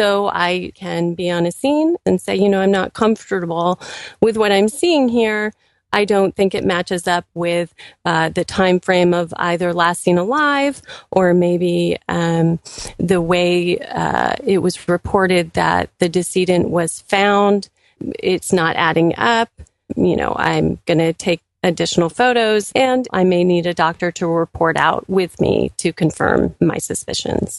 So I can be on a scene and say, you know, I'm not comfortable with what I'm seeing here. I don't think it matches up with uh, the time frame of either last seen alive or maybe um, the way uh, it was reported that the decedent was found. It's not adding up. You know, I'm going to take additional photos and I may need a doctor to report out with me to confirm my suspicions.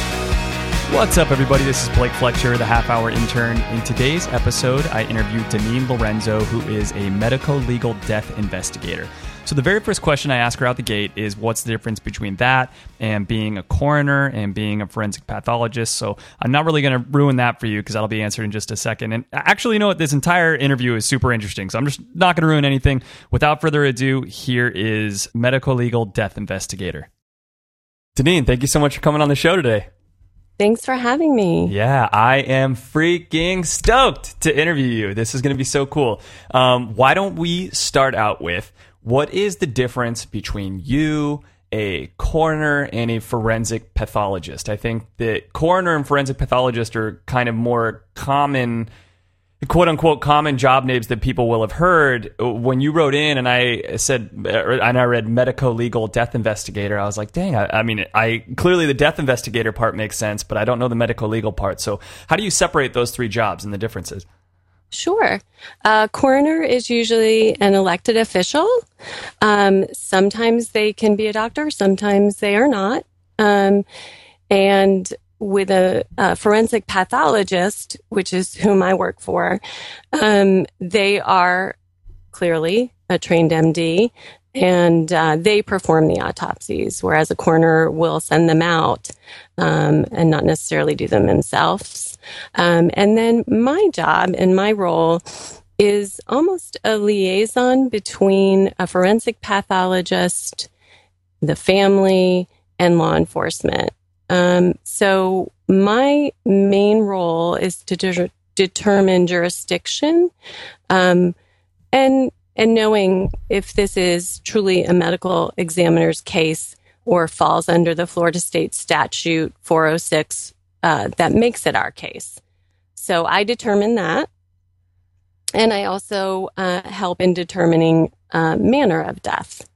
What's up, everybody? This is Blake Fletcher, the half hour intern. In today's episode, I interviewed Deneen Lorenzo, who is a medico legal death investigator. So, the very first question I ask her out the gate is what's the difference between that and being a coroner and being a forensic pathologist? So, I'm not really going to ruin that for you because that'll be answered in just a second. And actually, you know what? This entire interview is super interesting. So, I'm just not going to ruin anything. Without further ado, here is medico legal death investigator. Deneen, thank you so much for coming on the show today. Thanks for having me. Yeah, I am freaking stoked to interview you. This is going to be so cool. Um, why don't we start out with what is the difference between you, a coroner, and a forensic pathologist? I think that coroner and forensic pathologist are kind of more common quote unquote common job names that people will have heard when you wrote in and I said and I read medico legal death investigator I was like dang I, I mean I clearly the death investigator part makes sense but I don't know the medico legal part so how do you separate those three jobs and the differences Sure. Uh, coroner is usually an elected official. Um, sometimes they can be a doctor, sometimes they are not. Um, and with a, a forensic pathologist, which is whom I work for, um, they are clearly a trained MD and uh, they perform the autopsies, whereas a coroner will send them out um, and not necessarily do them themselves. Um, and then my job and my role is almost a liaison between a forensic pathologist, the family, and law enforcement. Um, so my main role is to de- determine jurisdiction, um, and and knowing if this is truly a medical examiner's case or falls under the Florida State Statute 406 uh, that makes it our case. So I determine that, and I also uh, help in determining uh, manner of death.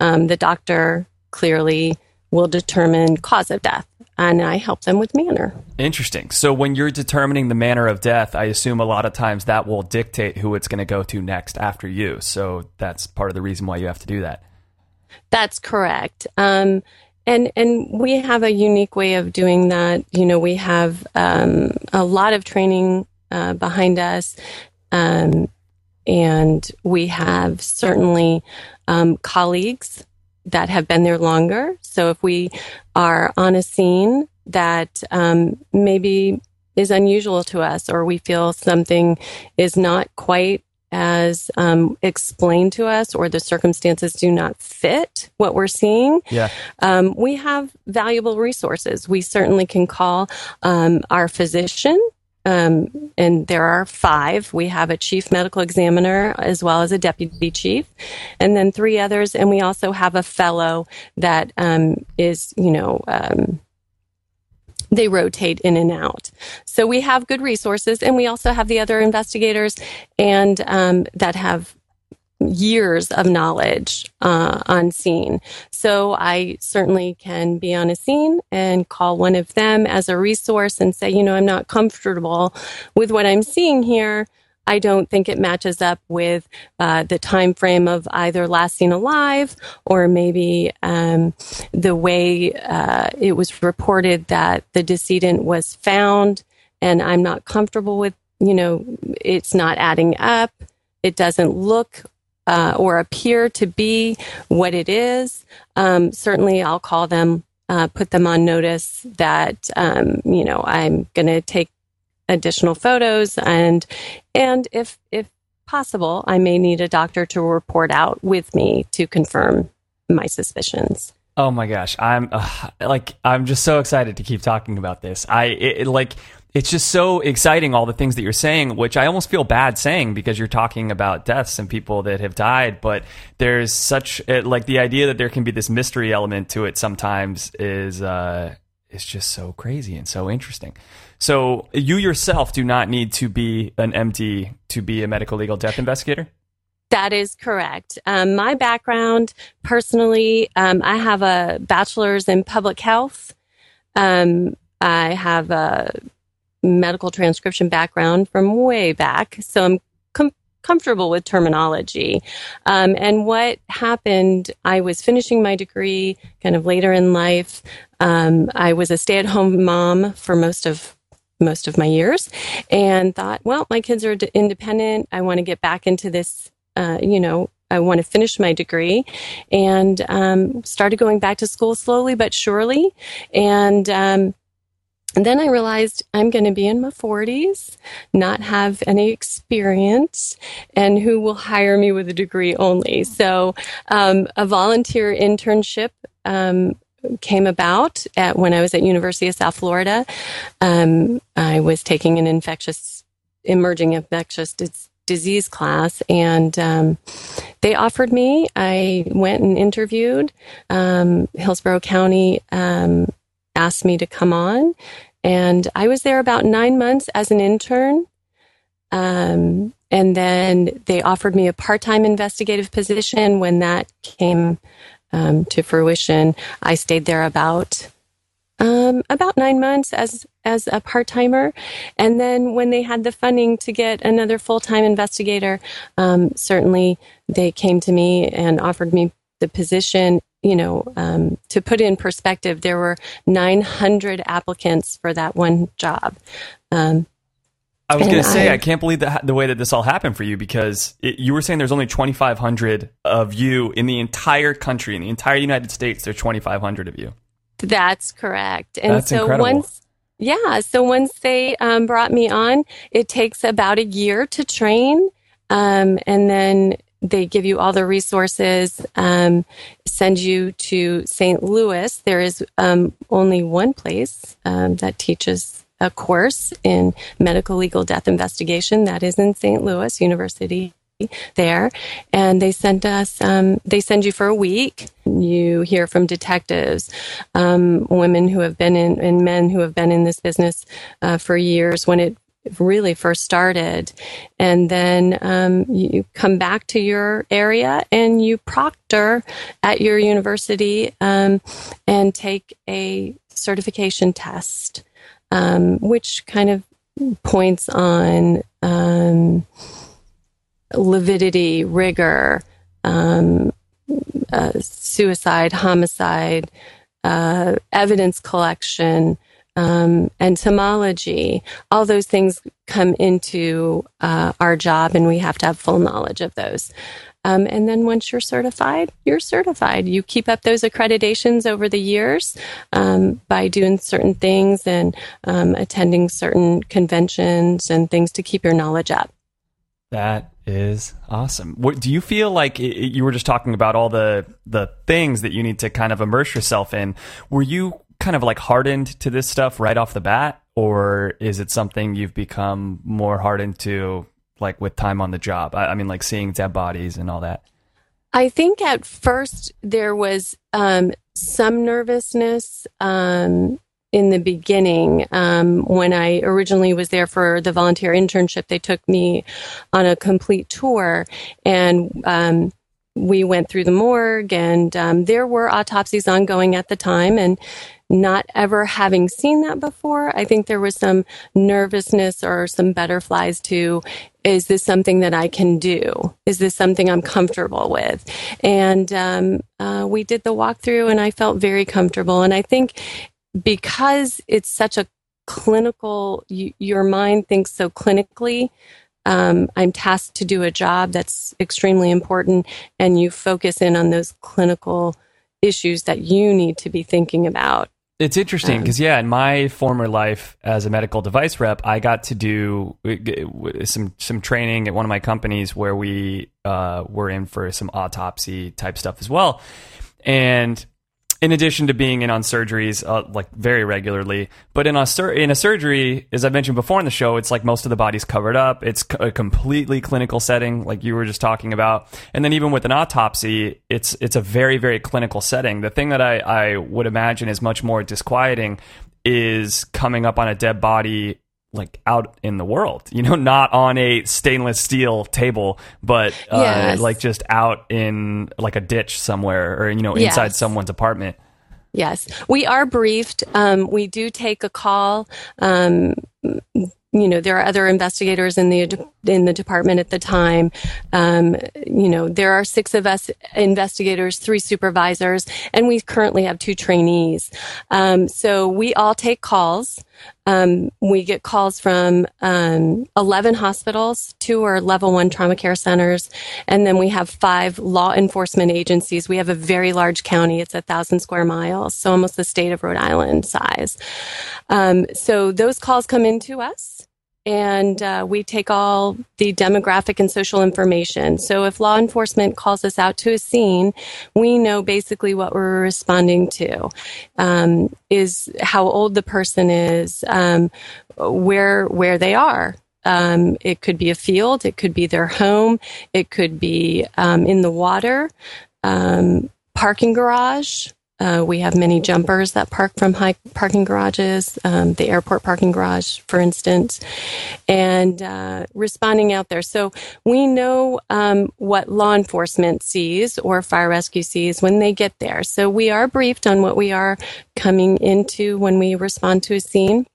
Um, the doctor clearly will determine cause of death and I help them with manner. Interesting. So when you're determining the manner of death, I assume a lot of times that will dictate who it's going to go to next after you. So that's part of the reason why you have to do that. That's correct. Um, and and we have a unique way of doing that. You know, we have um, a lot of training uh, behind us, um, and we have certainly um, colleagues that have been there longer. So if we are on a scene that um, maybe is unusual to us, or we feel something is not quite as um, explained to us, or the circumstances do not fit what we're seeing, Yeah. um, we have valuable resources. We certainly can call um, our physician. Um, and there are five. We have a chief medical examiner as well as a deputy chief, and then three others. And we also have a fellow that um, is, you know, um, they rotate in and out. So we have good resources, and we also have the other investigators and um, that have years of knowledge uh, on scene. So I certainly can be on a scene and call one of them as a resource and say, you know, I'm not comfortable with what I'm seeing here. I don't think it matches up with uh, the time frame of either last seen alive or maybe um, the way uh, it was reported that the decedent was found, and I'm not comfortable with. You know, it's not adding up. It doesn't look uh, or appear to be what it is. Um, certainly, I'll call them, uh, put them on notice that um, you know I'm going to take additional photos and and if if possible, I may need a doctor to report out with me to confirm my suspicions. Oh my gosh, I'm uh, like I'm just so excited to keep talking about this. I it, it, like it's just so exciting all the things that you're saying, which I almost feel bad saying because you're talking about deaths and people that have died, but there's such like the idea that there can be this mystery element to it sometimes is uh is just so crazy and so interesting. So you yourself do not need to be an MD to be a medical legal death investigator? That is correct. Um, my background, personally, um, I have a bachelor's in public health. Um, I have a medical transcription background from way back, so I'm com- comfortable with terminology. Um, and what happened, I was finishing my degree kind of later in life. Um, I was a stay-at-home mom for most of most of my years and thought, well, my kids are d- independent. I want to get back into this uh, you know, I want to finish my degree and um, started going back to school slowly but surely. And, um, and then I realized I'm going to be in my 40s, not have any experience, and who will hire me with a degree only. So, um, a volunteer internship um, came about at when I was at University of South Florida. Um, I was taking an infectious, emerging infectious disease class, and um, they offered me. I went and interviewed. Um, Hillsborough County um, asked me to come on, and I was there about nine months as an intern. Um, and then they offered me a part-time investigative position. When that came um, to fruition, I stayed there about um, about nine months as as a part timer, and then when they had the funding to get another full time investigator, um, certainly they came to me and offered me the position. You know, um, to put in perspective, there were 900 applicants for that one job. Um, I was going to say, I, I, can't believe that the way that this all happened for you because it, you were saying there's only 2,500 of you in the entire country, in the entire United States. There's 2,500 of you. That's correct. And That's so incredible. once yeah, so once they um, brought me on, it takes about a year to train, um, and then they give you all the resources, um, send you to St. Louis. There is um, only one place um, that teaches a course in medical legal death investigation. That is in St. Louis University there and they sent us um, they send you for a week you hear from detectives um, women who have been in and men who have been in this business uh, for years when it really first started. And then um, you come back to your area and you proctor at your university um, and take a certification test um, which kind of points on um, lividity, rigor, um, uh, suicide, homicide, uh, evidence collection, um, entomology. All those things come into uh, our job, and we have to have full knowledge of those. Um, and then once you're certified, you're certified. You keep up those accreditations over the years um, by doing certain things and um, attending certain conventions and things to keep your knowledge up. That is awesome. What, do you feel like it, you were just talking about all the the things that you need to kind of immerse yourself in? Were you kind of like hardened to this stuff right off the bat, or is it something you've become more hardened to, like with time on the job? I, I mean, like seeing dead bodies and all that. I think at first there was um, some nervousness. Um, in the beginning. Um, when I originally was there for the volunteer internship, they took me on a complete tour and, um, we went through the morgue and um, there were autopsies ongoing at the time and not ever having seen that before. I think there was some nervousness or some butterflies to is this something that i can do? Is this something i'm comfortable with? And um, uh, we did the walkthrough and i felt very comfortable. And i think because it's such a clinical, you, your mind thinks so clinically. Um, I'm tasked to do a job that's extremely important, and you focus in on those clinical issues that you need to be thinking about It's interesting because yeah, in my former life as a medical device rep, I got to do uh, some some training at one of my companies where we uh, were in for some autopsy type stuff as well, and in addition to being in on surgeries uh, like very regularly, but in a sur- in a surgery, as I mentioned before in the show, it's like most of the body's covered up. It's c- a completely clinical setting, like you were just talking about. And then even with an autopsy, it's it's a very very clinical setting. The thing that I I would imagine is much more disquieting is coming up on a dead body like out in the world, you know, not on a stainless steel table, but uh, Yes. like just out in like a ditch somewhere or, you know, inside Yes. someone's apartment. Yes, we are briefed. Um, we do take a call. Um, you know, there are other investigators in the in the department at the time. Um, you know, there are six of us investigators, three supervisors, and we currently have two trainees. Um, so we all take calls. Um, we get calls from um, 11 hospitals, two are level one trauma care centers, and then we have five law enforcement agencies. We have a very large county. It's a thousand square miles, so almost the state of Rhode Island size. Um, so those calls come into us and uh, we take all the demographic and social information. So if law enforcement calls us out to a scene, we know basically what we're responding to. Um, is how old the person is, um, where where they are. Um, it could be a field, it could be their home, it could be um, in the water, um, parking garage. Uh, we have many jumpers that park from high parking garages, um, the airport parking garage, for instance, and uh, responding out there. So we know um, what law enforcement sees or fire rescue sees when they get there. So we are briefed on what we are coming into when we respond to a scene.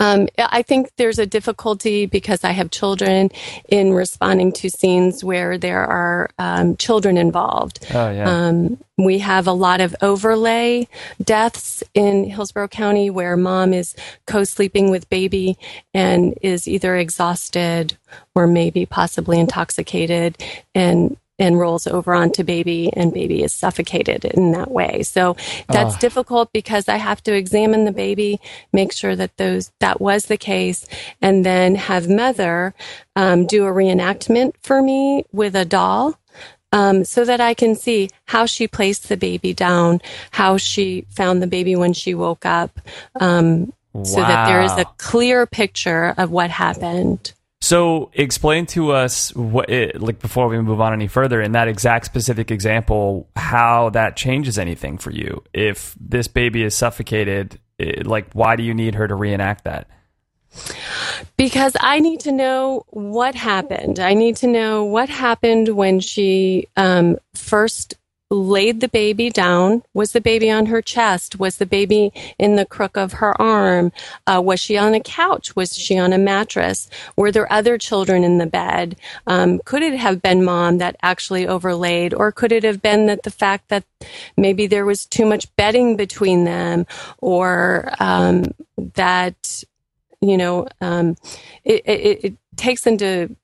Um, I think there's a difficulty because I have children in responding to scenes where there are um, children involved. Oh, yeah. Um, we have a lot of overlay deaths in Hillsborough County where mom is co sleeping with baby and is either exhausted or maybe possibly intoxicated and and rolls over onto baby and baby is suffocated in that way. So that's difficult because I have to examine the baby, make sure that those that was the case, and then have mother um, do a reenactment for me with a doll um, so that I can see how she placed the baby down, how she found the baby when she woke up, um, so that there is a clear picture of what happened. So explain to us what it, like before we move on any further in that exact specific example how that changes anything for you. If this baby is suffocated, it, like why do you need her to reenact that? Because I need to know what happened. I need to know what happened when she um, first laid the baby down. Was the baby on her chest? Was the baby in the crook of her arm? Uh, was she on a couch? Was she on a mattress? Were there other children in the bed? Um, could it have been mom that actually overlaid? Or could it have been that the fact that maybe there was too much bedding between them or um, that you know, um, it, it, it takes into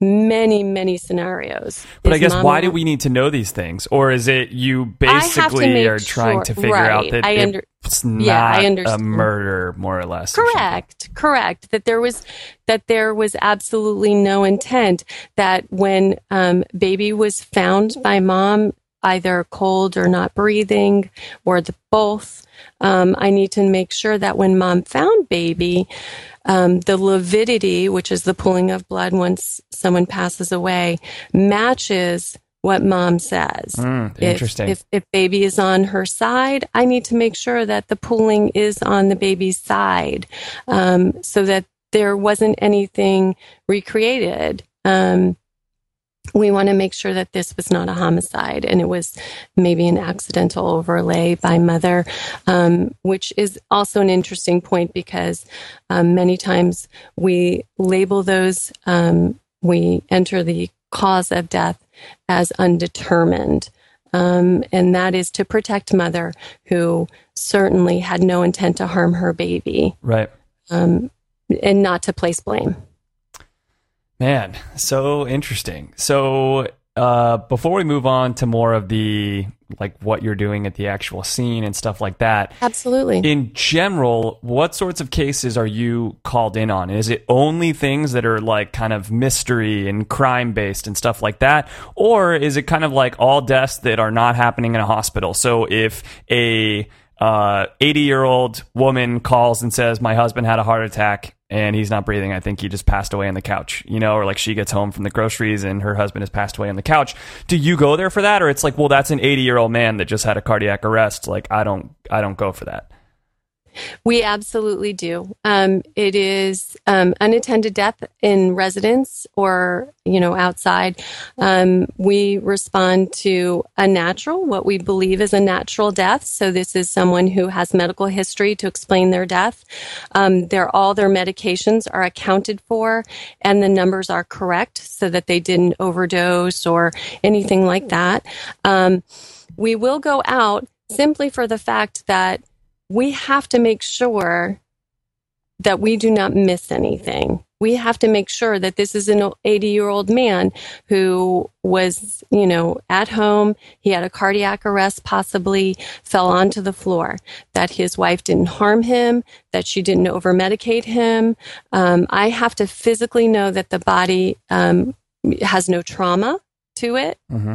many, many scenarios. But I guess mom why do we need to know these things? Or is it you I have to basically are trying sure- to figure out that I under- it's not Yeah, I a understand. murder, more or less? or? Correct, correct. That there was that there was absolutely no intent. That when um, baby was found by mom, either cold or not breathing, or the both, um, I need to make sure that when mom found baby, um, the lividity, which is the pooling of blood once someone passes away, matches what mom says. Mm, If- interesting. If, if baby is on her side, I need to make sure that the pooling is on the baby's side, um, so that there wasn't anything recreated. Um, we want to make sure that this was not a homicide and it was maybe an accidental overlay by mother, um, which is also an interesting point because um, many times we label those, um, we enter the cause of death as undetermined. Um, and that is to protect mother who certainly had no intent to harm her baby right. um, and not to place blame. Man, so interesting. So, uh, before we move on to more of the like what you're doing at the actual scene and stuff like that. Absolutely. In general, what sorts of cases are you called in on? Is it only things that are like kind of mystery and crime based and stuff like that? Or is it kind of like all deaths that are not happening in a hospital? So if a uh, 80 year old woman calls and says, My husband had a heart attack and he's not breathing. I think he just passed away on the couch, you know, or like she gets home from the groceries and her husband has passed away on the couch. Do you go there for that? Or it's like, well, that's an 80 year old man that just had a cardiac arrest. Like, I don't, I don't go for that. We absolutely do. Um, it is um, unattended death in residence or you know outside. Um, we respond to a natural, what we believe is a natural death. So this is someone who has medical history to explain their death. Um, their all their medications are accounted for, and the numbers are correct, so that they didn't overdose or anything like that. Um, we will go out simply for the fact that we have to make sure that we do not miss anything. We have to make sure that this is an 80 year old man who was, you know, at home. He had a cardiac arrest, possibly fell onto the floor, that his wife didn't harm him, that she didn't over medicate him. Um, I have to physically know that the body um, has no trauma to it. Mm-hmm.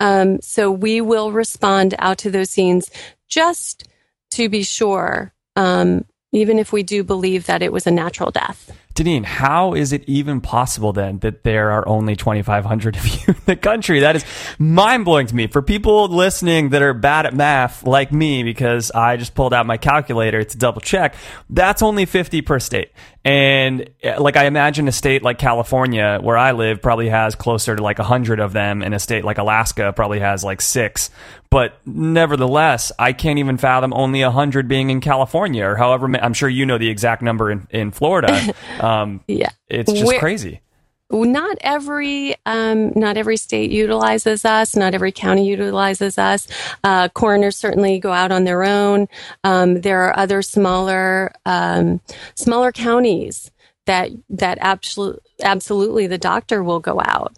Um, so we will respond out to those scenes just to be sure, um, even if we do believe that it was a natural death. Deneen, how is it even possible then that there are only 2,500 of you in the country? That is mind blowing to me. For people listening that are bad at math like me, because I just pulled out my calculator to double check, that's only 50 per state. And eh, like I imagine a state like California, where I live, probably has closer to like 100 of them, and a state like Alaska probably has like six. But nevertheless, I can't even fathom only 100 being in California, or however, I'm sure you know the exact number in, in Florida. Um, yeah, it's just We're- crazy. not every um, not every state utilizes us. Not every county utilizes us. Uh, coroners certainly go out on their own. Um, there are other smaller um, smaller counties that that absolutely absolutely the doctor will go out.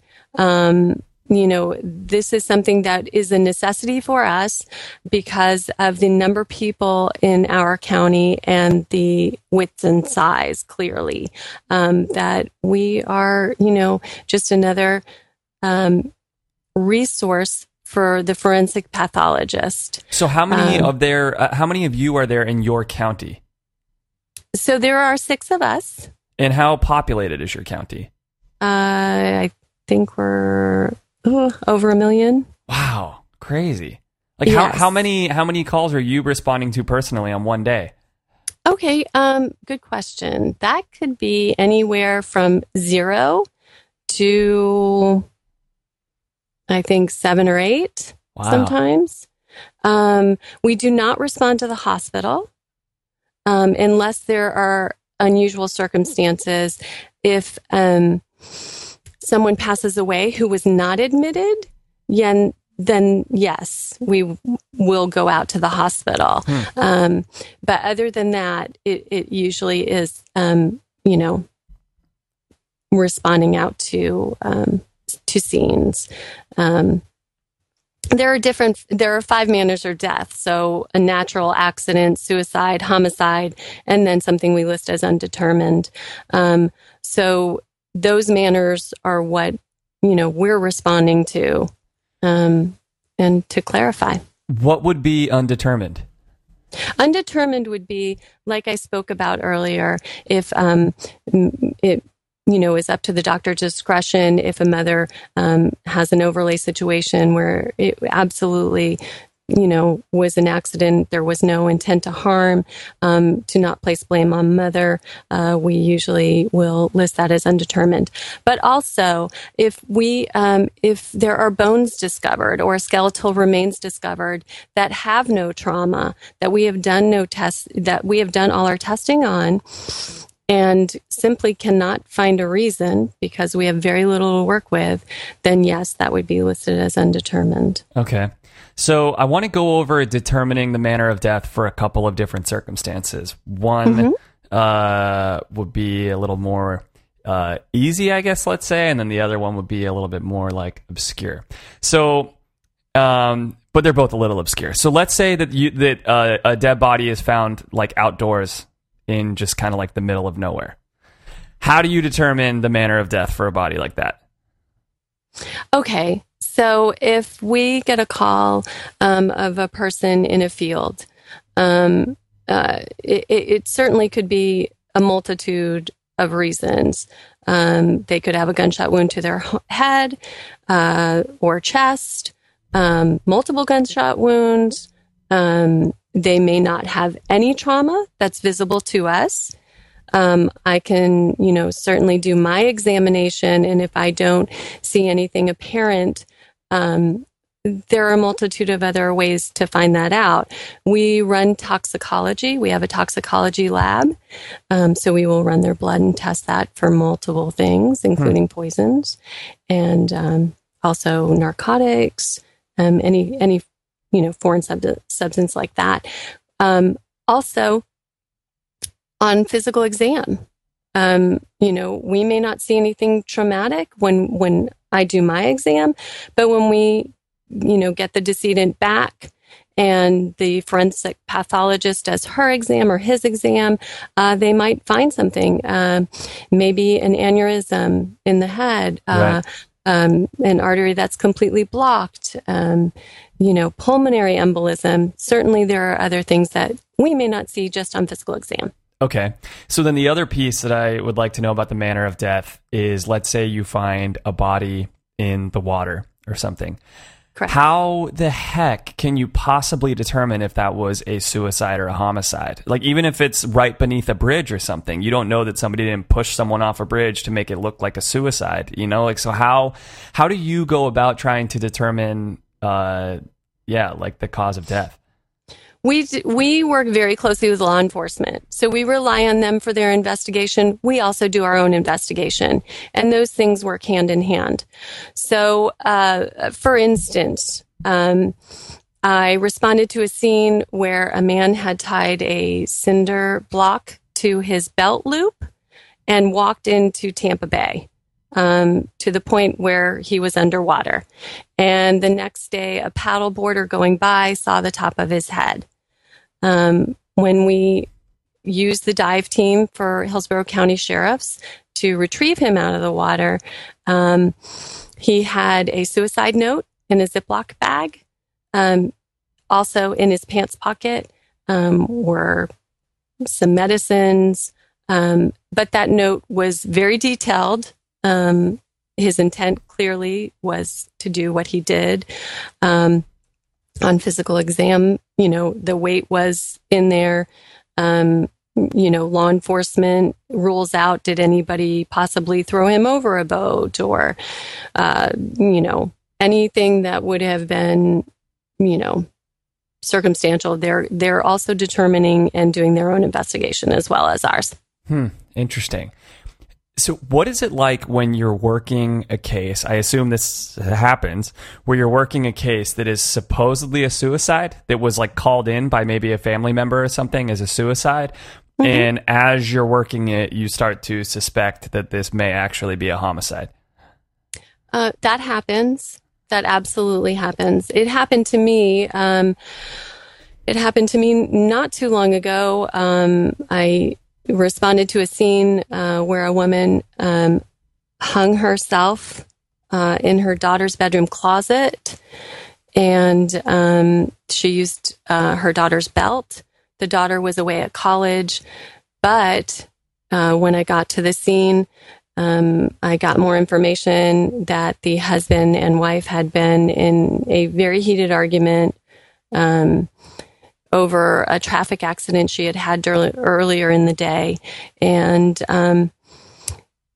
You know, this is something that is a necessity for us because of the number of people in our county and the width and size, clearly, um, that we are, you know, just another um, resource for the forensic pathologist. So how many Um, of there? Uh, how many of you are there in your county? So there are six of us. And how populated is your county? Uh, I think we're over a million. Wow, crazy! Like how how many how many calls are you responding to personally on one day? Okay, um, good question. That could be anywhere from zero to I think seven or eight Wow. sometimes. Um, we do not respond to the hospital um, unless there are unusual circumstances. If um, someone passes away who was not admitted, then, then yes, we w- will go out to the hospital. Um, but other than that, it, it usually is, um, you know, responding out to um, to scenes. Um, there are different. There are five manners of death. So a natural accident, suicide, homicide, and then something we list as undetermined. Um, so those manners are what you know we're responding to. Um, and to clarify, What would be undetermined? undetermined would be like I spoke about earlier. If um, it you know is up to the doctor's discretion, if a mother um, has an overlay situation where it absolutely you know was an accident, there was no intent to harm, um, to not place blame on mother, uh, we usually will list that as undetermined. But also, if we um, if there are bones discovered or skeletal remains discovered that have no trauma, that we have done no tests, that we have done all our testing on, and simply cannot find a reason because we have very little to work with, then yes, that would be listed as undetermined. Okay. So I want to go over determining the manner of death for a couple of different circumstances. One uh, would be a little more uh, easy, I guess, let's say, and then the other one would be a little bit more like obscure. So um, but they're both a little obscure. So let's say that you that uh, a dead body is found like outdoors in just kind of like the middle of nowhere. How do you determine the manner of death for a body like that? Okay, so if we get a call um, of a person in a field, um, uh, it, it certainly could be a multitude of reasons. Um, they could have a gunshot wound to their head uh, or chest, um, multiple gunshot wounds. Um, they may not have any trauma that's visible to us. Um, I can, you know, certainly do my examination, and if I don't see anything apparent, um, there are a multitude of other ways to find that out. We run toxicology. We have a toxicology lab. Um, so we will run their blood and test that for multiple things, including hmm. poisons and um, also narcotics, um, any, any, you know, foreign sub- substance like that. Um, also, on physical exam, um, you know, we may not see anything traumatic when, when I do my exam, but when we you know, get the decedent back and the forensic pathologist does her exam or his exam, uh, they might find something, uh, maybe an aneurysm in the head, uh, right. um, an artery that's completely blocked, um, you know, pulmonary embolism. Certainly, there are other things that we may not see just on physical exam. Okay. So then the other piece that I would like to know about the manner of death is let's say you find a body in the water or something. Correct. How the heck can you possibly determine if that was a suicide or a homicide? Like, even if it's right beneath a bridge or something, you don't know that somebody didn't push someone off a bridge to make it look like a suicide, you know? Like, so how, how do you go about trying to determine, uh, yeah, like the cause of death? We, we work very closely with law enforcement. So we rely on them for their investigation. We also do our own investigation and those things work hand in hand. So, uh, for instance, um, I responded to a scene where a man had tied a cinder block to his belt loop and walked into Tampa Bay. Um, to the point where he was underwater. And the next day, a paddle boarder going by saw the top of his head. Um, when we used the dive team for Hillsborough County Sheriffs to retrieve him out of the water, um, he had a suicide note in a Ziploc bag. Um, also, in his pants pocket um, were some medicines, um, but that note was very detailed. Um, his intent clearly was to do what he did. Um, on physical exam, you know, the weight was in there. Um, you know, law enforcement rules out did anybody possibly throw him over a boat or, uh, you know, anything that would have been, you know, circumstantial. They're they're also determining and doing their own investigation as well as ours. Hmm. Interesting. So, what is it like when you're working a case? I assume this happens where you're working a case that is supposedly a suicide that was like called in by maybe a family member or something as a suicide. Mm-hmm. And as you're working it, you start to suspect that this may actually be a homicide. Uh, that happens. That absolutely happens. It happened to me. Um, it happened to me not too long ago. Um, I responded to a scene uh, where a woman um, hung herself uh, in her daughter's bedroom closet, and um, she used uh, her daughter's belt. The daughter was away at college, but uh, when I got to the scene, um, I got more information that the husband and wife had been in a very heated argument. Um, over a traffic accident she had had earlier in the day. And um,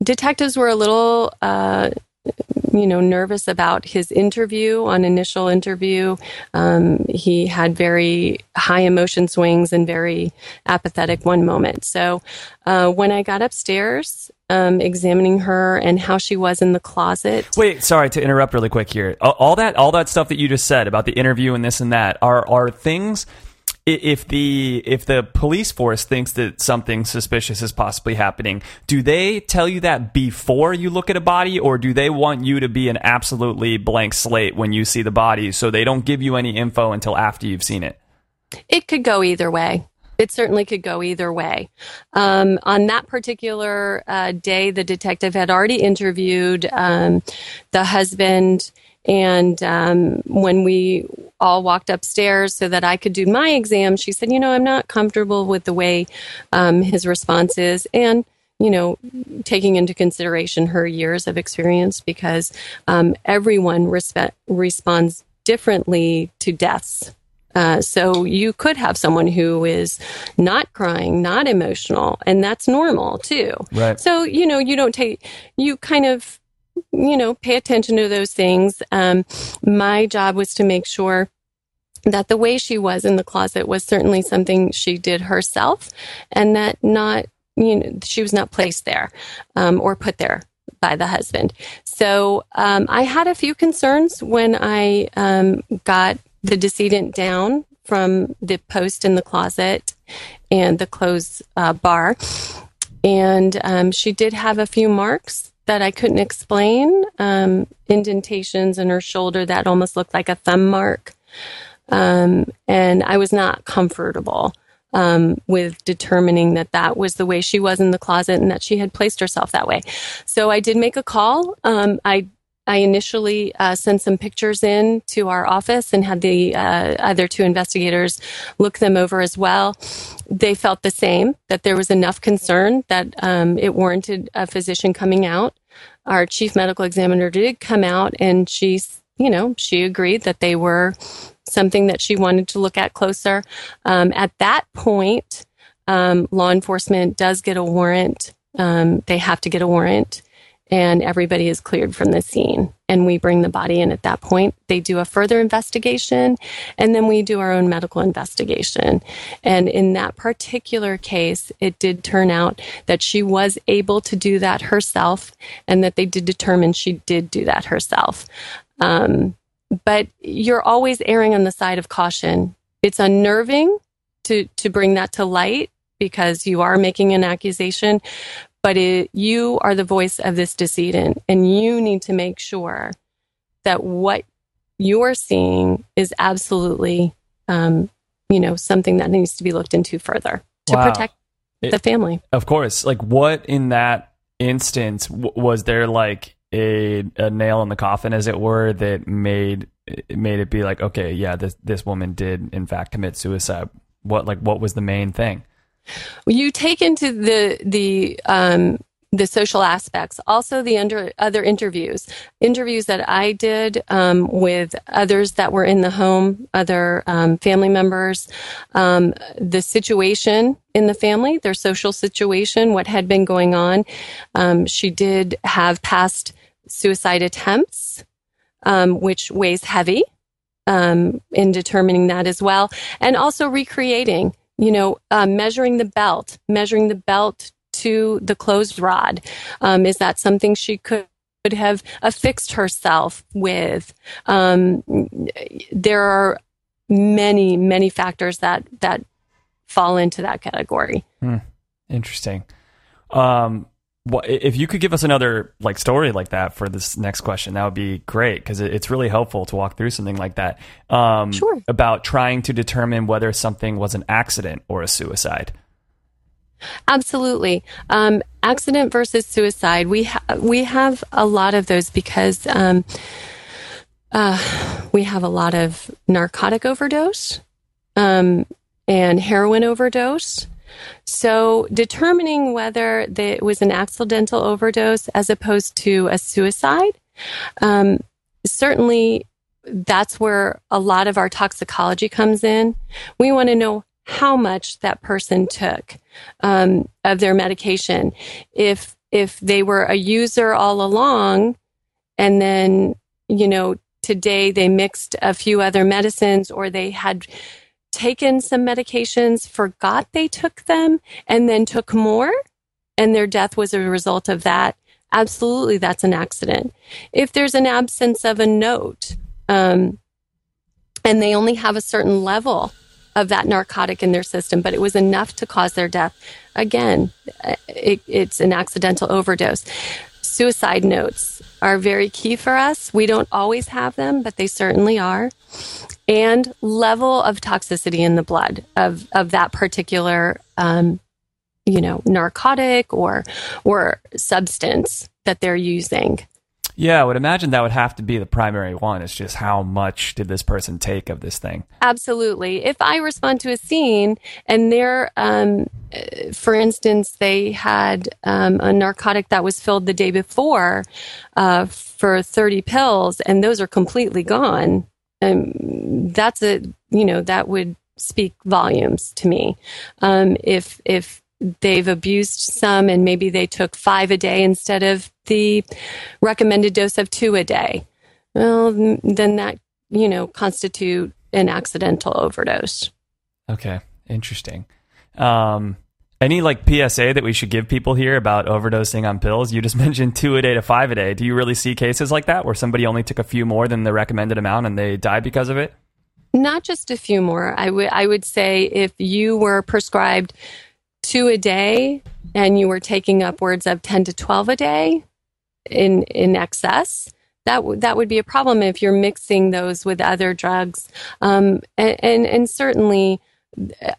detectives were a little, uh, you know, nervous about his interview on initial interview. Um, he had very high emotion swings and very apathetic one moment. So uh, when I got upstairs, um, examining her and how she was in the closet. Wait, sorry to interrupt really quick here. All that, all that stuff that you just said about the interview and this and that are are things if the if the police force thinks that something suspicious is possibly happening, do they tell you that before you look at a body, or do they want you to be an absolutely blank slate when you see the body, so they don't give you any info until after you've seen it? It could go either way. It certainly could go either way. Um, on that particular uh, day, the detective had already interviewed um, the husband. And um, when we all walked upstairs so that I could do my exam, she said, You know, I'm not comfortable with the way um, his response is. And you know, taking into consideration her years of experience because um, everyone respe- responds differently to deaths. Uh, so you could have someone who is not crying, not emotional, and that's normal too. Right. So you know, you don't take, you kind of, you know, pay attention to those things. Um, my job was to make sure that the way she was in the closet was certainly something she did herself, and that not, you know, she was not placed there um, or put there by the husband. So um, I had a few concerns when I um, got the decedent down from the post in the closet and the clothes uh, bar. And um, she did have a few marks that I couldn't explain, um, indentations in her shoulder that almost looked like a thumb mark. Um, and I was not comfortable um, with determining that that was the way she was in the closet and that she had placed herself that way. So I did make a call. Um, I I initially uh, sent some pictures in to our office and had the uh, other two investigators look them over as well. They felt the same that there was enough concern that um, it warranted a physician coming out. Our chief medical examiner did come out, and she, you know, she agreed that they were something that she wanted to look at closer. Um, at that point, um, law enforcement does get a warrant. Um, they have to get a warrant and everybody is cleared from the scene. And we bring the body in at that point. They do a further investigation, and then we do our own medical investigation. And in that particular case, it did turn out that she was able to do that herself, and that they did determine she did do that herself. Um, but you're always erring on the side of caution. It's unnerving to to bring that to light because you are making an accusation, but it, you are the voice of this decedent and you need to make sure that what you're seeing is absolutely um, you know something that needs to be looked into further to Wow. protect It- the family Of course. Like, what in that instance w- was there like a, a nail in the coffin, as it were, that made it made it be like, okay, yeah, this this woman did in fact commit suicide. What like what was the main thing? You take into the the um, the social aspects, also the under other interviews, interviews that I did um, with others that were in the home, other um, family members, um, the situation in the family, their social situation, what had been going on. Um, she did have past suicide attempts, um, which weighs heavy um, in determining that as well, and also recreating. You know, uh, measuring the belt, measuring the belt to the closed rod. Um, is that something she could? Have affixed herself with. Um, there are many, many factors that that fall into that category. Interesting. Um, what if you could give us another like story like that for this next question? That would be great because it, it's really helpful to walk through something like that. Um, Sure. About trying to determine whether something was an accident or a suicide. Absolutely. Um, accident versus suicide. We ha- we have a lot of those because um, uh, we have a lot of narcotic overdose um, and heroin overdose. So determining whether it was an accidental overdose as opposed to a suicide, um, certainly that's where a lot of our toxicology comes in. We want to know how much that person took um, of their medication. If if they were a user all along, and then you know today they mixed a few other medicines, or they had taken some medications, forgot they took them, and then took more, and their death was a result of that. Absolutely, that's an accident. If there's an absence of a note, um, and they only have a certain level of that narcotic in their system, but it was enough to cause their death. Again, it, it's an accidental overdose. Suicide notes are very key for us. We don't always have them, but they certainly are. And level of toxicity in the blood of, of that particular, um, you know, narcotic or or substance that they're using. Yeah, I would imagine that would have to be the primary one. It's just how much did this person take of this thing? Absolutely. If I respond to a scene and they're, um, uh, for instance, they had um, a narcotic that was filled the day before uh, for 30 pills and those are completely gone, um, that's a, you know, that would speak volumes to me. Um, if, if they've abused some and maybe they took five a day instead of the recommended dose of two a day. Well, then that, you know, constitute an accidental overdose. Okay. Interesting. Um, any like PSA that we should give people here about overdosing on pills? You just mentioned two a day to five a day. Do you really see cases like that where somebody only took a few more than the recommended amount and they died because of it? Not just a few more. I would I would say if you were prescribed two a day and you were taking upwards of 10 to 12 a day in in excess that w- that would be a problem if you're mixing those with other drugs. Um, and, and and certainly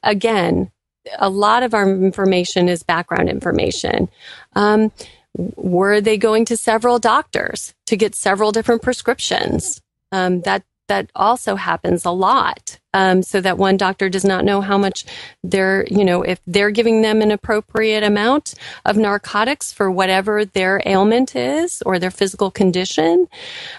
again a lot of our information is background information. Um, were they going to several doctors to get several different prescriptions? Um, that that also happens a lot. Um, so that one doctor does not know how much they're, you know, if they're giving them an appropriate amount of narcotics for whatever their ailment is or their physical condition.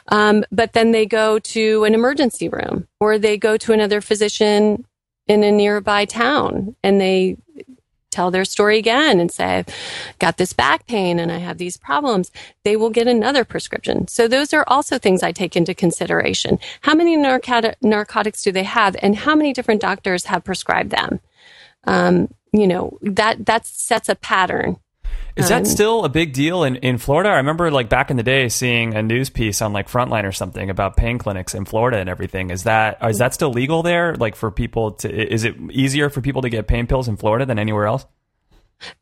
Um, but then they go to an emergency room or they go to another physician in a nearby town and they tell their story again and say, I've got this back pain and I have these problems, they will get another prescription. So those are also things I take into consideration. How many narcotics do they have and how many different doctors have prescribed them? Um, you know, that, that sets a pattern. Is that um, still a big deal in, in Florida? I remember like back in the day seeing a news piece on like Frontline or something about pain clinics in Florida and everything. Is that is that still legal there? Like for people to is it easier for people to get pain pills in Florida than anywhere else?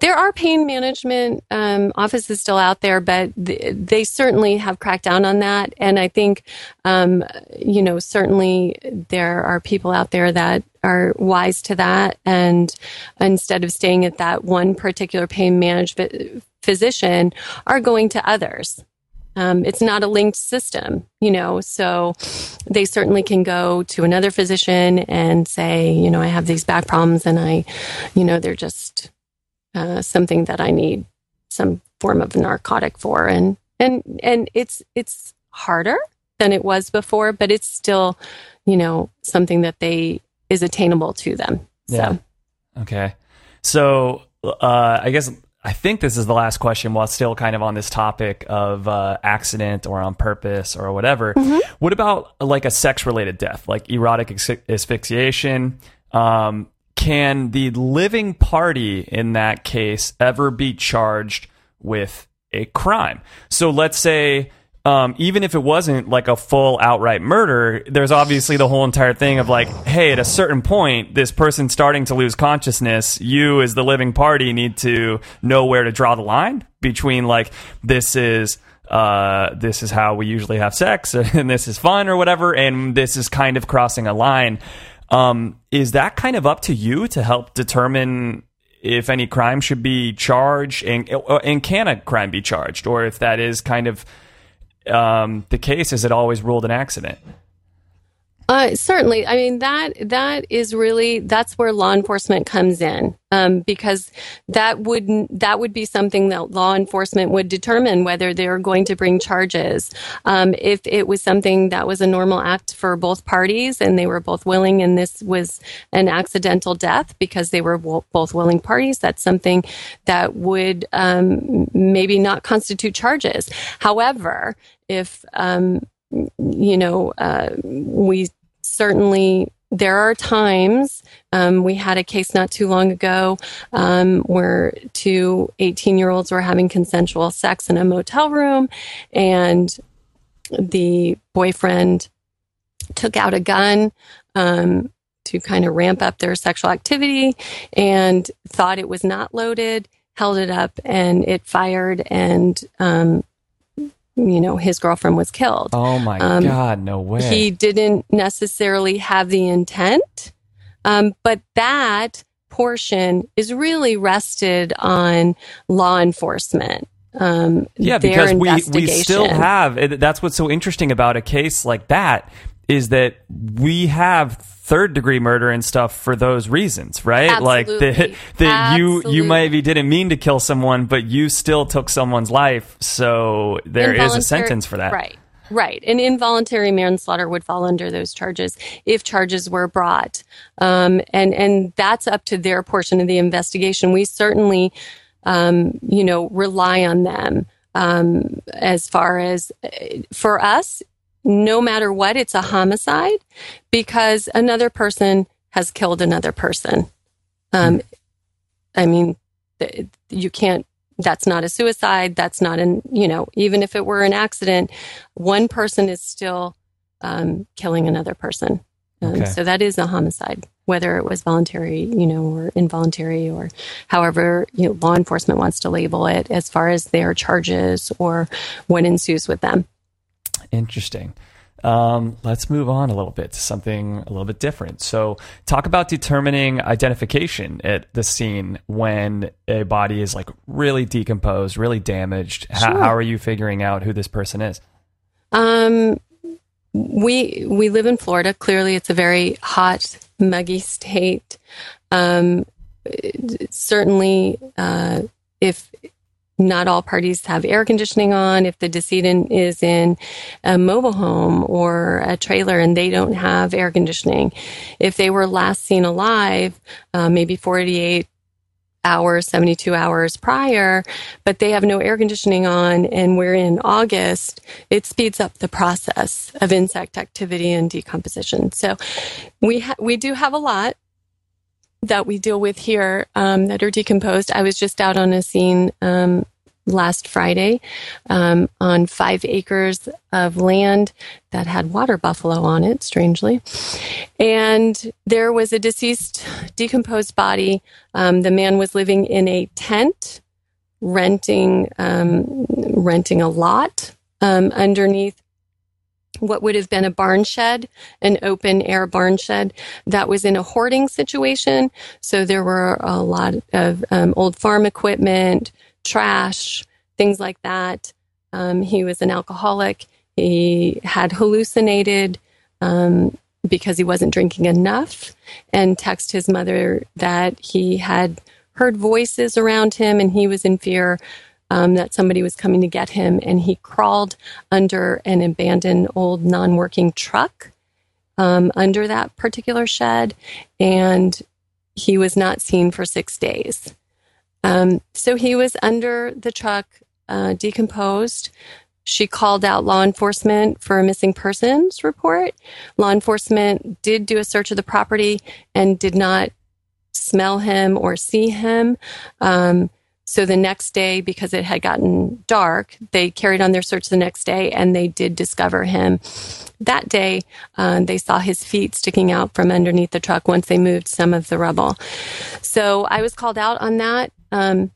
There are pain management um, offices still out there, but th- they certainly have cracked down on that. And I think, um, you know, certainly there are people out there that are wise to that. And instead of staying at that one particular pain management physician, are going to others. Um, it's not a linked system, you know, so they certainly can go to another physician and say, you know, I have these back problems and I, you know, they're just uh, something that I need some form of narcotic for, and and and it's it's harder than it was before, but it's still, you know, something that they is attainable to them. Yeah. So. Okay. So uh, I guess I think this is the last question while still kind of on this topic of uh, accident or on purpose or whatever. Mm-hmm. What about like a sex related death, like erotic asphyxiation? Um, can the living party in that case ever be charged with a crime? So let's say, um, even if it wasn't like a full outright murder, there's obviously the whole entire thing of like, hey, at a certain point, this person's starting to lose consciousness. You, as the living party, need to know where to draw the line between like, this is uh, this is how we usually have sex and this is fun or whatever, and this is kind of crossing a line. Um, is that kind of up to you to help determine if any crime should be charged and, and can a crime be charged? Or if that is kind of um, the case, is it always ruled an accident? Uh, certainly. I mean, that, that is really, that's where law enforcement comes in. Um, because that would, that would be something that law enforcement would determine whether they're going to bring charges. Um, if it was something that was a normal act for both parties and they were both willing and this was an accidental death because they were both willing parties, that's something that would, um, maybe not constitute charges. However, if, um, you know, uh, we certainly there are times um, we had a case not too long ago um, where two 18 year olds were having consensual sex in a motel room and the boyfriend took out a gun um, to kind of ramp up their sexual activity and thought it was not loaded, held it up, and it fired, and um, you know his girlfriend was killed. Oh my Um, God, no way. He didn't necessarily have the intent, um, but that portion is really rested on law enforcement. Um, yeah, because we, we still have, that's what's so interesting about a case like that is that we have third degree murder and stuff for those reasons, right? Like that, Absolutely. that you, you maybe didn't mean to kill someone, but you still took someone's life. So there is a sentence for that. Right. Right. And involuntary manslaughter would fall under those charges if charges were brought. Um, and, and that's up to their portion of the investigation. We certainly, um, you know, rely on them. Um, as far as uh, for us, no matter what, it's a homicide because another person has killed another person. Um, I mean, you can't that's not a suicide that's not an you know even if it were an accident one person is still um, killing another person um, Okay. so that is a homicide whether it was voluntary you know or involuntary or however you know law enforcement wants to label it as far as their charges or what ensues with them Interesting. Um, let's move on a little bit to something a little bit different. So, talk about determining identification at the scene when a body is like really decomposed, really damaged. How, Sure. how are you figuring out who this person is? Um, we we live in Florida. Clearly, it's a very hot, muggy state. Um, certainly, uh, if not all parties have air conditioning on, if the decedent is in a mobile home or a trailer and they don't have air conditioning, if they were last seen alive, uh, maybe 48 hours, 72 hours prior, but they have no air conditioning on and we're in August, it speeds up the process of insect activity and decomposition. So we ha- we do have a lot that we deal with here um, that are decomposed. I was just out on a scene um, last Friday um, on five acres of land that had water buffalo on it, strangely. And there was a deceased, decomposed body. Um, the man was living in a tent, renting um, renting a lot um, underneath what would have been a barn shed, an open air barn shed that was in a hoarding situation. So there were a lot of um, old farm equipment, trash, things like that. Um, he was an alcoholic. He had hallucinated um, because he wasn't drinking enough and texted his mother that he had heard voices around him and he was in fear um, that somebody was coming to get him. And he crawled under an abandoned old non working truck um, under that particular shed. And he was not seen for six days. Um, so he was under the truck, uh, decomposed. She called out law enforcement for a missing persons report. Law enforcement did do a search of the property and did not smell him or see him. Um, so the next day, because it had gotten dark, they carried on their search the next day and they did discover him. That day, uh, they saw his feet sticking out from underneath the truck once they moved some of the rubble. So I was called out on that. Um,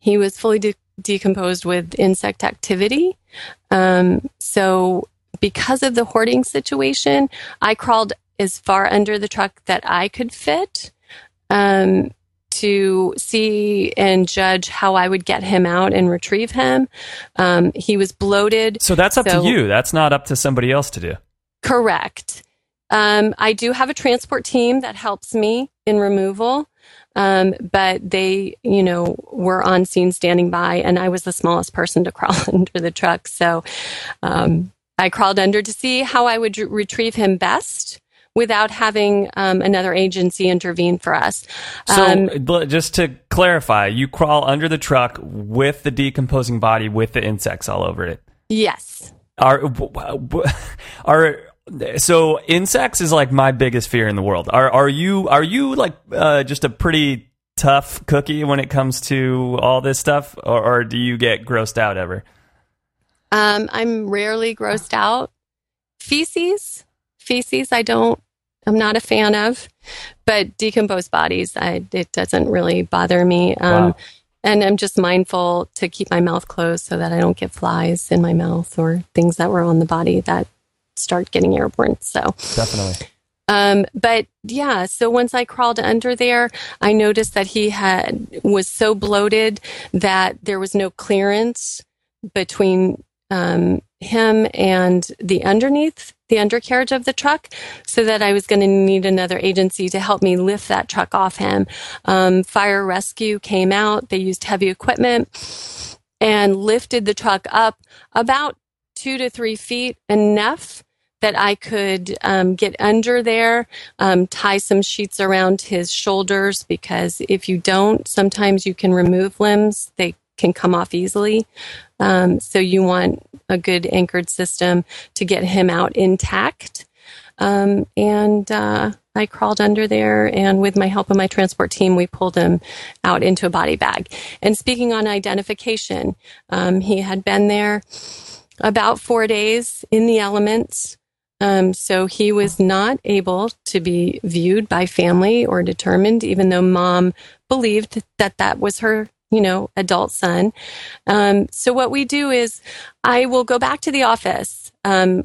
he was fully de- decomposed with insect activity. Um, so because of the hoarding situation, I crawled as far under the truck that I could fit. Um, to see and judge how I would get him out and retrieve him. Um, he was bloated. So that's up So- to you. That's not up to somebody else to do. Correct. Um, I do have a transport team that helps me in removal. Um, but they, you know, were on scene standing by and I was the smallest person to crawl under the truck. So, um, I crawled under to see how I would re- retrieve him best without having, um, another agency intervene for us. So, Um, bl- just to clarify, you crawl under the truck with the decomposing body with the insects all over it. yes. Are are so insects is like my biggest fear in the world. Are are you are you like uh, just a pretty tough cookie when it comes to all this stuff, or, or do you get grossed out ever? Um, I'm rarely grossed out. Feces, feces, I don't I'm not a fan of, but decomposed bodies, I, it doesn't really bother me. Um, Wow. And I'm just mindful to keep my mouth closed so that I don't get flies in my mouth or things that were on the body that start getting airborne. So, Definitely. um, but yeah, so once I crawled under there, I noticed that he had was so bloated that there was no clearance between um, him and the underneath the undercarriage of the truck, so that I was going to need another agency to help me lift that truck off him. Um, fire rescue came out; they used heavy equipment and lifted the truck up about two to three feet, enough that I could um, get under there, um, tie some sheets around his shoulders because if you don't, sometimes you can remove limbs. They can come off easily. Um, so you want a good anchored system to get him out intact. Um, and uh, I crawled under there, and with my help of my transport team, we pulled him out into a body bag. And speaking on identification, um, he had been there about four days in the elements. Um, so he was not able to be viewed by family or determined, even though mom believed that that was her, you know, adult son. Um, so what we do is I will go back to the office. Um,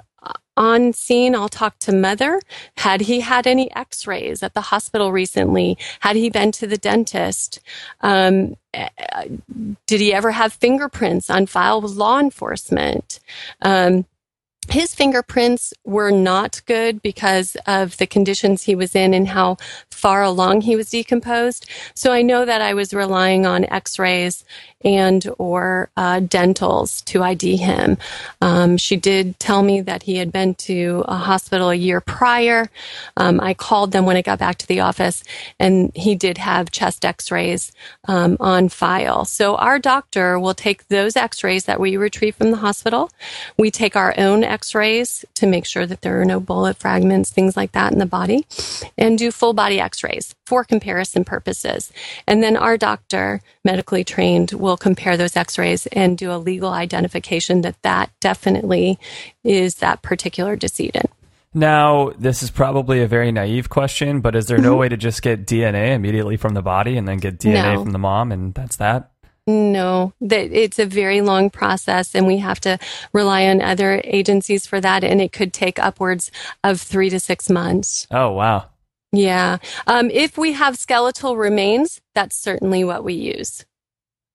on scene, I'll talk to mother. Had he had any x rays at the hospital recently? Had he been to the dentist? Um, uh, did he ever have fingerprints on file with law enforcement? Um, his fingerprints were not good because of the conditions he was in and how far along he was decomposed. So I know that I was relying on x-rays and or uh, dentals to ID him. Um, she did tell me that he had been to a hospital a year prior. Um, I called them when I got back to the office, and he did have chest x-rays um, on file. So our doctor will take those x-rays that we retrieve from the hospital. We take our own x-rays to make sure that there are no bullet fragments, things like that in the body, and do full body x-rays for comparison purposes. And then our doctor, medically trained, will compare those x-rays and do a legal identification that that definitely is that particular decedent. Now, this is probably a very naive question, but is there no mm-hmm. way to just get DNA immediately from the body and then get DNA No. from the mom and that's that? No, that it's a very long process and we have to rely on other agencies for that and it could take upwards of 3 to 6 months. Oh, wow. Yeah. Um, if we have skeletal remains, that's certainly what we use.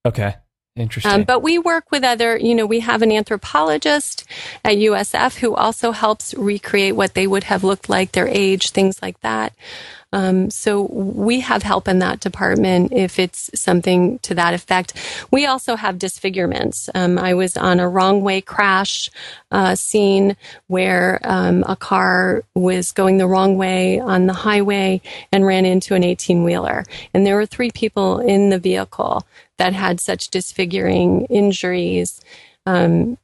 Okay. Interesting. Um, but we work with other, you know, we have an anthropologist at USF who also helps recreate what they would have looked like, their age, things like that. Um, so we have help in that department if it's something to that effect. We also have disfigurements. Um, I was on a wrong way crash uh, scene where um, a car was going the wrong way on the highway and ran into an 18 wheeler. And there were three people in the vehicle that had such disfiguring injuries um,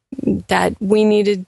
that we needed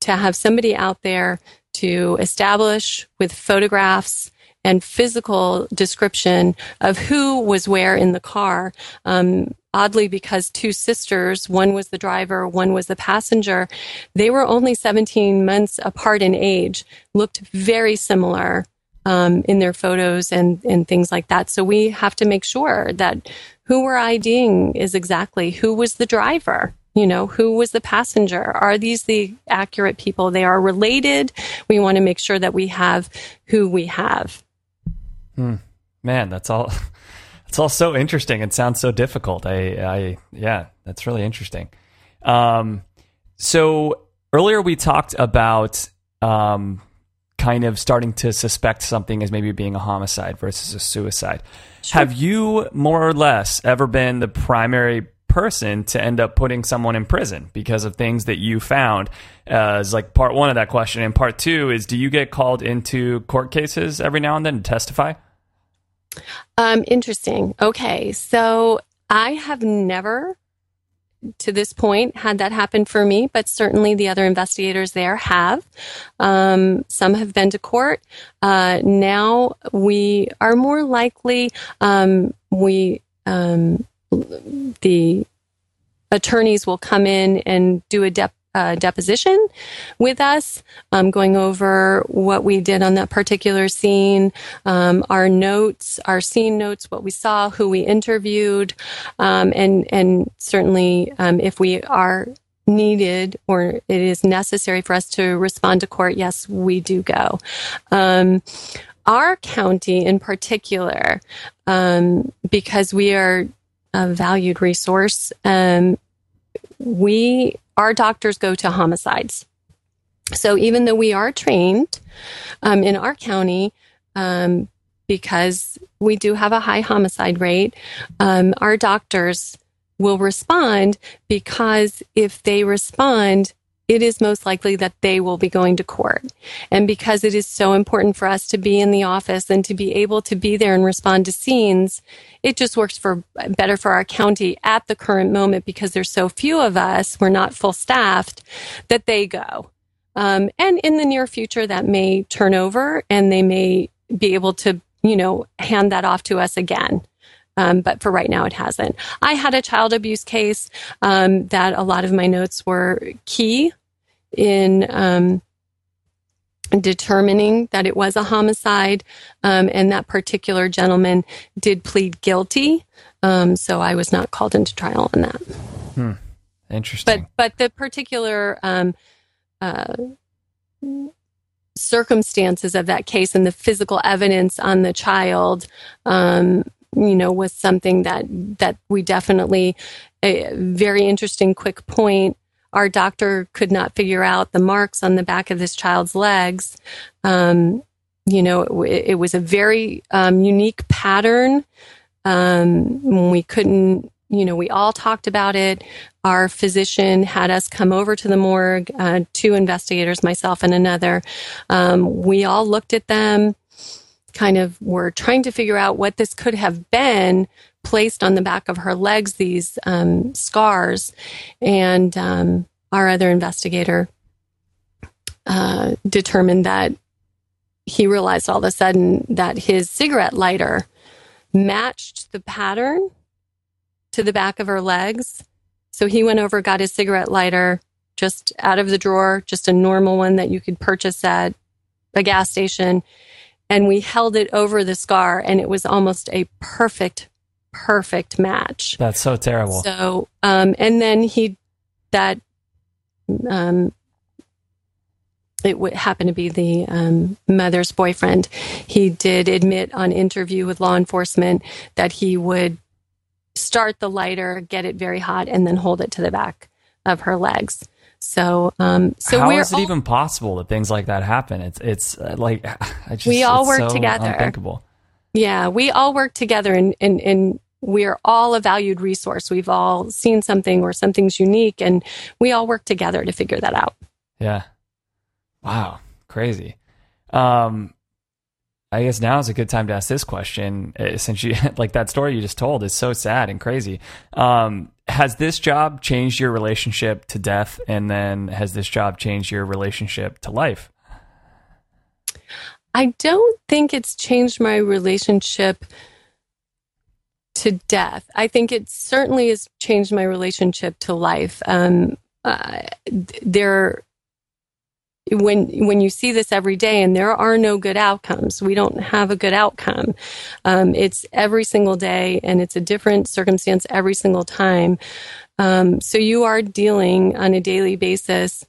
to have somebody out there to establish with photographs and physical description of who was where in the car. Um, oddly, because two sisters, one was the driver, one was the passenger, they were only 17 months apart in age, looked very similar um, in their photos and, and things like that. So we have to make sure that who we're IDing is exactly who was the driver. You know, who was the passenger? Are these the accurate people? They are related. We want to make sure that we have who we have. Man, that's all. It's all so interesting. It sounds so difficult. I, I, yeah, that's really interesting. Um, so earlier we talked about um, kind of starting to suspect something as maybe being a homicide versus a suicide. Have you more or less ever been the primary person to end up putting someone in prison because of things that you found? Uh, is like part one of that question, and part two is: Do you get called into court cases every now and then to testify? Um, interesting. Okay. So I have never to this point had that happen for me, but certainly the other investigators there have. Um, some have been to court. Uh, now we are more likely, um, we, um, the attorneys will come in and do a a deposition with us, um, going over what we did on that particular scene, um, our notes, our scene notes, what we saw, who we interviewed, um, and and certainly um, if we are needed or it is necessary for us to respond to court, yes, we do go. Um, our county in particular, um, because we are a valued resource, um, we our doctors go to homicides. So even though we are trained um, in our county, um, because we do have a high homicide rate, um, our doctors will respond because if they respond, it is most likely that they will be going to court. And because it is so important for us to be in the office and to be able to be there and respond to scenes, it just works for better for our county at the current moment because there's so few of us, we're not full staffed, that they go. Um, and in the near future, that may turn over and they may be able to, you know, hand that off to us again. Um, but for right now, it hasn't. I had a child abuse case um, that a lot of my notes were key in um, determining that it was a homicide, um, and that particular gentleman did plead guilty. Um, so I was not called into trial on that. Hmm. Interesting. But but the particular um, uh, circumstances of that case and the physical evidence on the child um, you know, was something that that we definitely a very interesting quick point. Our doctor could not figure out the marks on the back of this child's legs. Um, you know, it, it, was a very um, unique pattern. Um, we couldn't, you know, we all talked about it. Our physician had us come over to the morgue, uh, two investigators, myself and another. Um, we all looked at them kind of were trying to figure out what this could have been placed on the back of her legs, these um, scars. And um, our other investigator uh, determined that he realized all of a sudden that his cigarette lighter matched the pattern to the back of her legs. So he went over, got his cigarette lighter just out of the drawer, just a normal one that you could purchase at a gas station and we held it over the scar and it was almost a perfect perfect match that's so terrible so um and then he that um it would happen to be the um, mother's boyfriend. He did admit on interview with law enforcement that he would start the lighter, get it very hot, and then hold it to the back of her legs. So, um, so how we're is it all, even possible that things like that happen? It's it's uh, like I just, We all work so together. Unthinkable. Yeah, we all work together and, and, and we're all a valued resource. We've all seen something or something's unique and we all work together to figure that out. Yeah. Wow. Crazy. Um, I guess now is a good time to ask this question, uh, since you like that story you just told is so sad and crazy. Um, has this job changed your relationship to death, and then has this job changed your relationship to life? I don't think it's changed my relationship to death. I think it certainly has changed my relationship to life. Um, uh, there when when you see this every day and there are no good outcomes. We don't have a good outcome. Um, it's every single day and it's a different circumstance every single time. Um, so you are dealing on a daily basis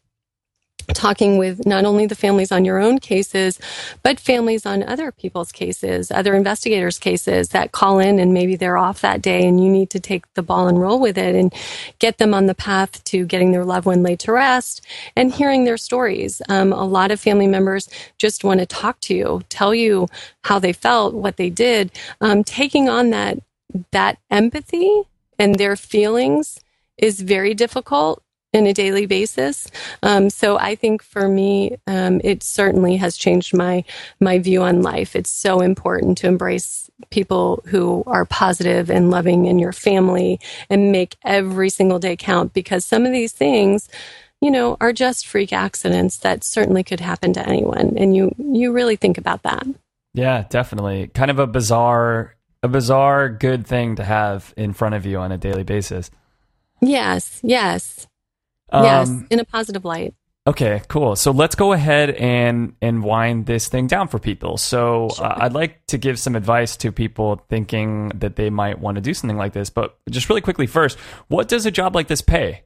talking with not only the families on your own cases, but families on other people's cases, other investigators' cases that call in and maybe they're off that day and you need to take the ball and roll with it and get them on the path to getting their loved one laid to rest and hearing their stories. Um, a lot of family members just want to talk to you, tell you how they felt, what they did. Um, taking on that that empathy and their feelings is very difficult in a daily basis. Um, so I think for me, um, it certainly has changed my my view on life. It's so important to embrace people who are positive and loving in your family and make every single day count because some of these things you know are just freak accidents that certainly could happen to anyone and you you really think about that Yeah, definitely. Kind of a bizarre, a bizarre good thing to have in front of you on a daily basis. yes yes yes, Um, in a positive light. Okay, cool. So let's go ahead and and wind this thing down for people. So uh, I'd like to give some advice to people thinking that they might want to do something like this. But just really quickly, first, what does a job like this pay?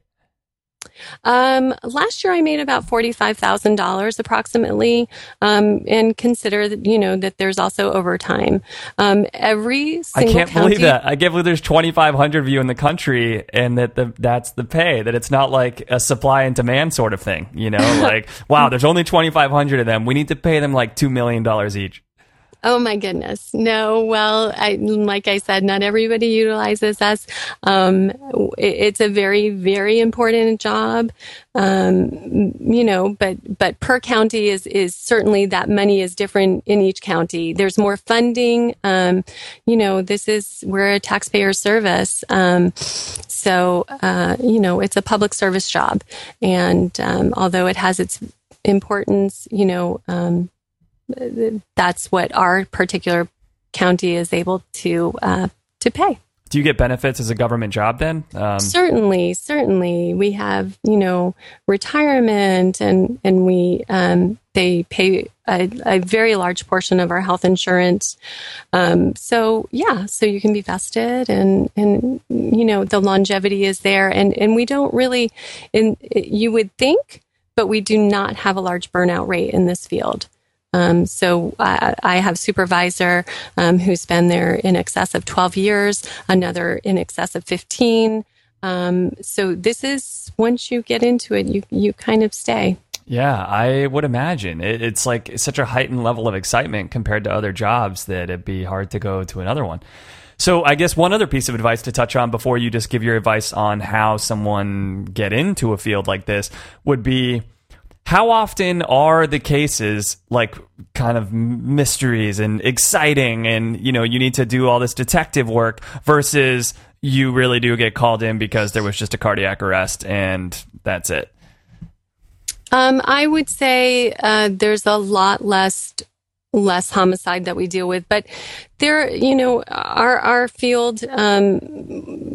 Um, last year I made about forty-five thousand dollars approximately, um, and consider that you know that there's also overtime. Um, every I can't county, believe that. I can't believe there's 2,500 of you in the country, and that the that's the pay. That it's not like a supply and demand sort of thing. You know, like wow, there's only 2,500 of them. We need to pay them like two million dollars each. Oh my goodness. No, well, I, like I said, not everybody utilizes us. Um, it, it's a very, very important job. Um, you know, but, but per county is, is certainly that money is different in each county. There's more funding. Um, you know, this is, we're a taxpayer service. Um, so, uh, you know, it's a public service job. And, um, although it has its importance, you know, um, that's what our particular county is able to uh, to pay. Do you get benefits as a government job then? Um, Certainly, certainly, we have you know retirement, and and we um, they pay a, a very large portion of our health insurance. Um, so yeah, so you can be vested, and and you know the longevity is there, and and we don't really, and you would think, but we do not have a large burnout rate in this field. Um, so I, I have supervisor um, who's been there in excess of 12 years, another in excess of 15. Um, so this is once you get into it, you you kind of stay. Yeah, I would imagine it, it's like such a heightened level of excitement compared to other jobs that it'd be hard to go to another one. So I guess one other piece of advice to touch on before you just give your advice on how someone get into a field like this would be how often are the cases like kind of mysteries and exciting and you know you need to do all this detective work versus you really do get called in because there was just a cardiac arrest and that's it? Um, I would say uh, there's a lot less less homicide that we deal with, but there, you know, our our field, um,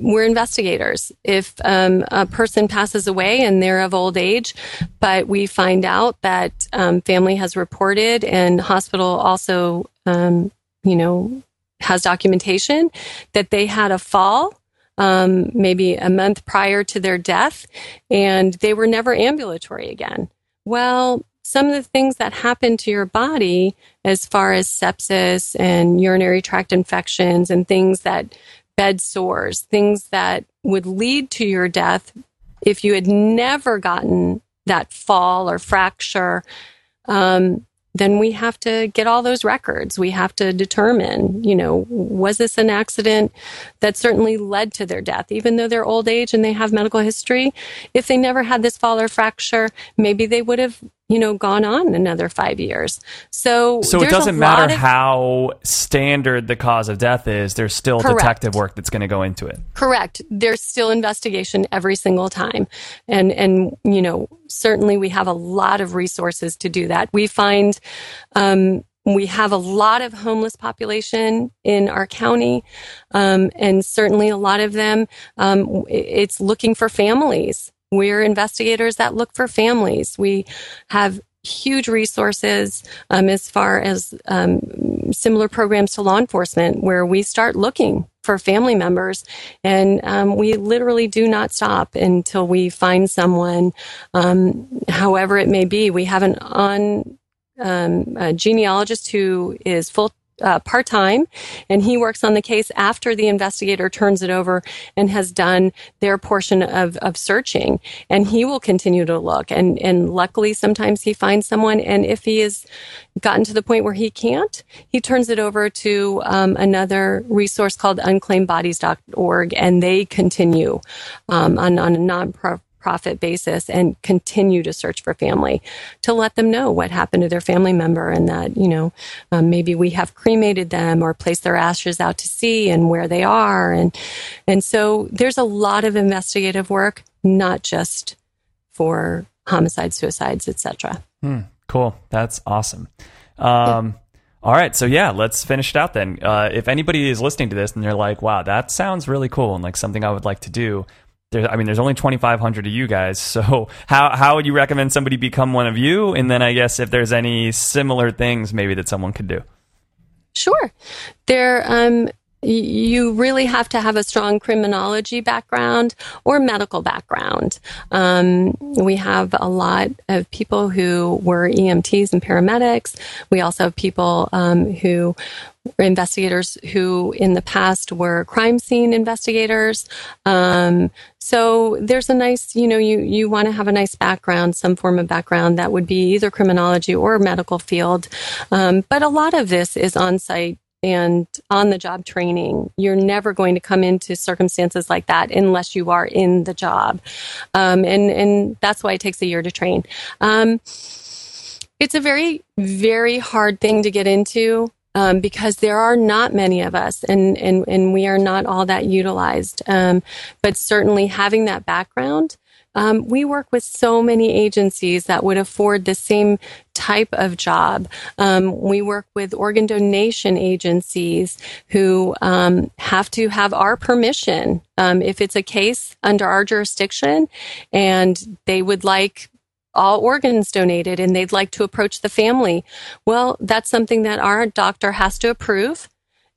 we're investigators. If um, a person passes away and they're of old age, but we find out that um, family has reported and hospital also, um, you know, has documentation that they had a fall um, maybe a month prior to their death, and they were never ambulatory again. Well, some of the things that happen to your body, as far as sepsis and urinary tract infections and things that bed sores, things that would lead to your death if you had never gotten that fall or fracture, um, then we have to get all those records. We have to determine, you know, was this an accident that certainly led to their death, even though they're old age and they have medical history? If they never had this fall or fracture, maybe they would have, you know, gone on another five years. So, so it doesn't matter of- how standard the cause of death is there's still Correct. detective work that's going to go into it Correct. There's still investigation every single time. And, and, you know, certainly we have a lot of resources to do that. We find, um, we have a lot of homeless population in our county, um, and certainly a lot of them, um, it's looking for families. We're investigators that look for families. We have huge resources um, as far as um, similar programs to law enforcement where we start looking for family members and um, we literally do not stop until we find someone um, however it may be we have an on um, a genealogist who is full uh, part time, and he works on the case after the investigator turns it over and has done their portion of, of searching. And he will continue to look. And, and luckily, sometimes he finds someone. And if he has gotten to the point where he can't, he turns it over to um, another resource called unclaimedbodies.org, and they continue um, on, on a non profit basis and continue to search for family to let them know what happened to their family member and that you know um, maybe we have cremated them or placed their ashes out to sea and where they are and and so there's a lot of investigative work not just for homicides suicides etc Cool. That's awesome. Um, All right. So, yeah, let's finish it out then. Uh, if anybody is listening to this and they're like, wow, that sounds really cool and like something I would like to do, I mean, there's only 2,500 of you guys. So how how would you recommend somebody become one of you? And then I guess if there's any similar things maybe that someone could do. Sure. There, um, you really have to have a strong criminology background or medical background. Um, we have a lot of people who were EMTs and paramedics. We also have people um, who investigators who in the past were crime scene investigators. Um, so there's a nice, you know, you, you want to have a nice background, some form of background that would be either criminology or medical field. Um, but a lot of this is on site and on the job training. You're never going to come into circumstances like that unless you are in the job. Um, and, and that's why it takes a year to train. Um, it's a very, very hard thing to get into. Um, because there are not many of us and, and, and we are not all that utilized. Um, but certainly having that background um, we work with so many agencies that would afford the same type of job. Um, we work with organ donation agencies who um, have to have our permission um, if it's a case under our jurisdiction and they would like all organs donated and they'd like to approach the family. Well, that's something that our doctor has to approve.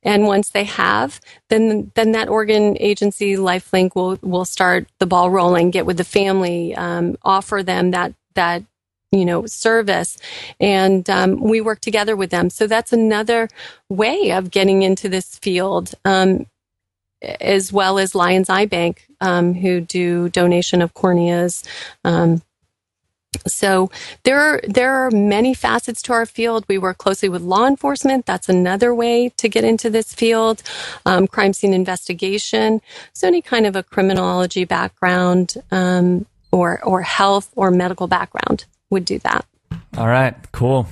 And once they have, then then that organ agency LifeLink will will start the ball rolling, get with the family, um, offer them that that you know service, and um, we work together with them. So that's another way of getting into this field. Um, as well as Lions Eye Bank, um, who do donation of corneas, um, so there are there are many facets to our field. We work closely with law enforcement. That's another way to get into this field. Um, crime scene investigation. So any kind of a criminology background um, or or health or medical background would do that. All right, cool.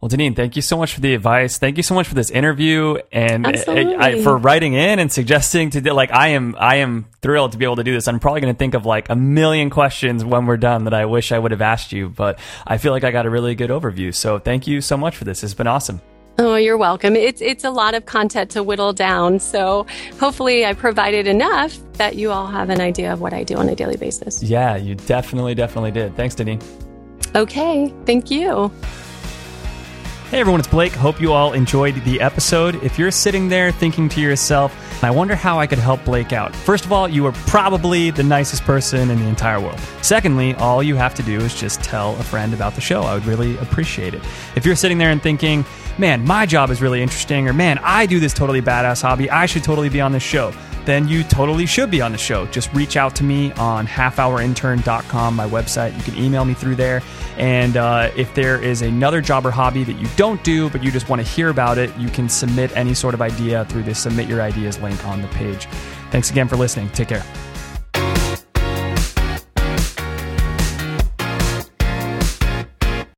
Well, Deneen, thank you so much for the advice. Thank you so much for this interview and eh, I, I, for writing in and suggesting to do, like I am I am thrilled to be able to do this. I'm probably going to think of like a million questions when we're done that I wish I would have asked you, but I feel like I got a really good overview. So thank you so much for this. It's been awesome. Oh, you're welcome. It's it's a lot of content to whittle down. So hopefully I provided enough that you all have an idea of what I do on a daily basis. Yeah, you definitely definitely did. Thanks, Deneen. Okay, thank you. Hey everyone, it's Blake. Hope you all enjoyed the episode. If you're sitting there thinking to yourself, I wonder how I could help Blake out. First of all, you are probably the nicest person in the entire world. Secondly, all you have to do is just tell a friend about the show. I would really appreciate it. If you're sitting there and thinking, man, my job is really interesting, or man, I do this totally badass hobby, I should totally be on this show then you totally should be on the show. Just reach out to me on halfhourintern.com, my website. You can email me through there. And uh, if there is another job or hobby that you don't do, but you just want to hear about it, you can submit any sort of idea through the Submit Your Ideas link on the page. Thanks again for listening. Take care.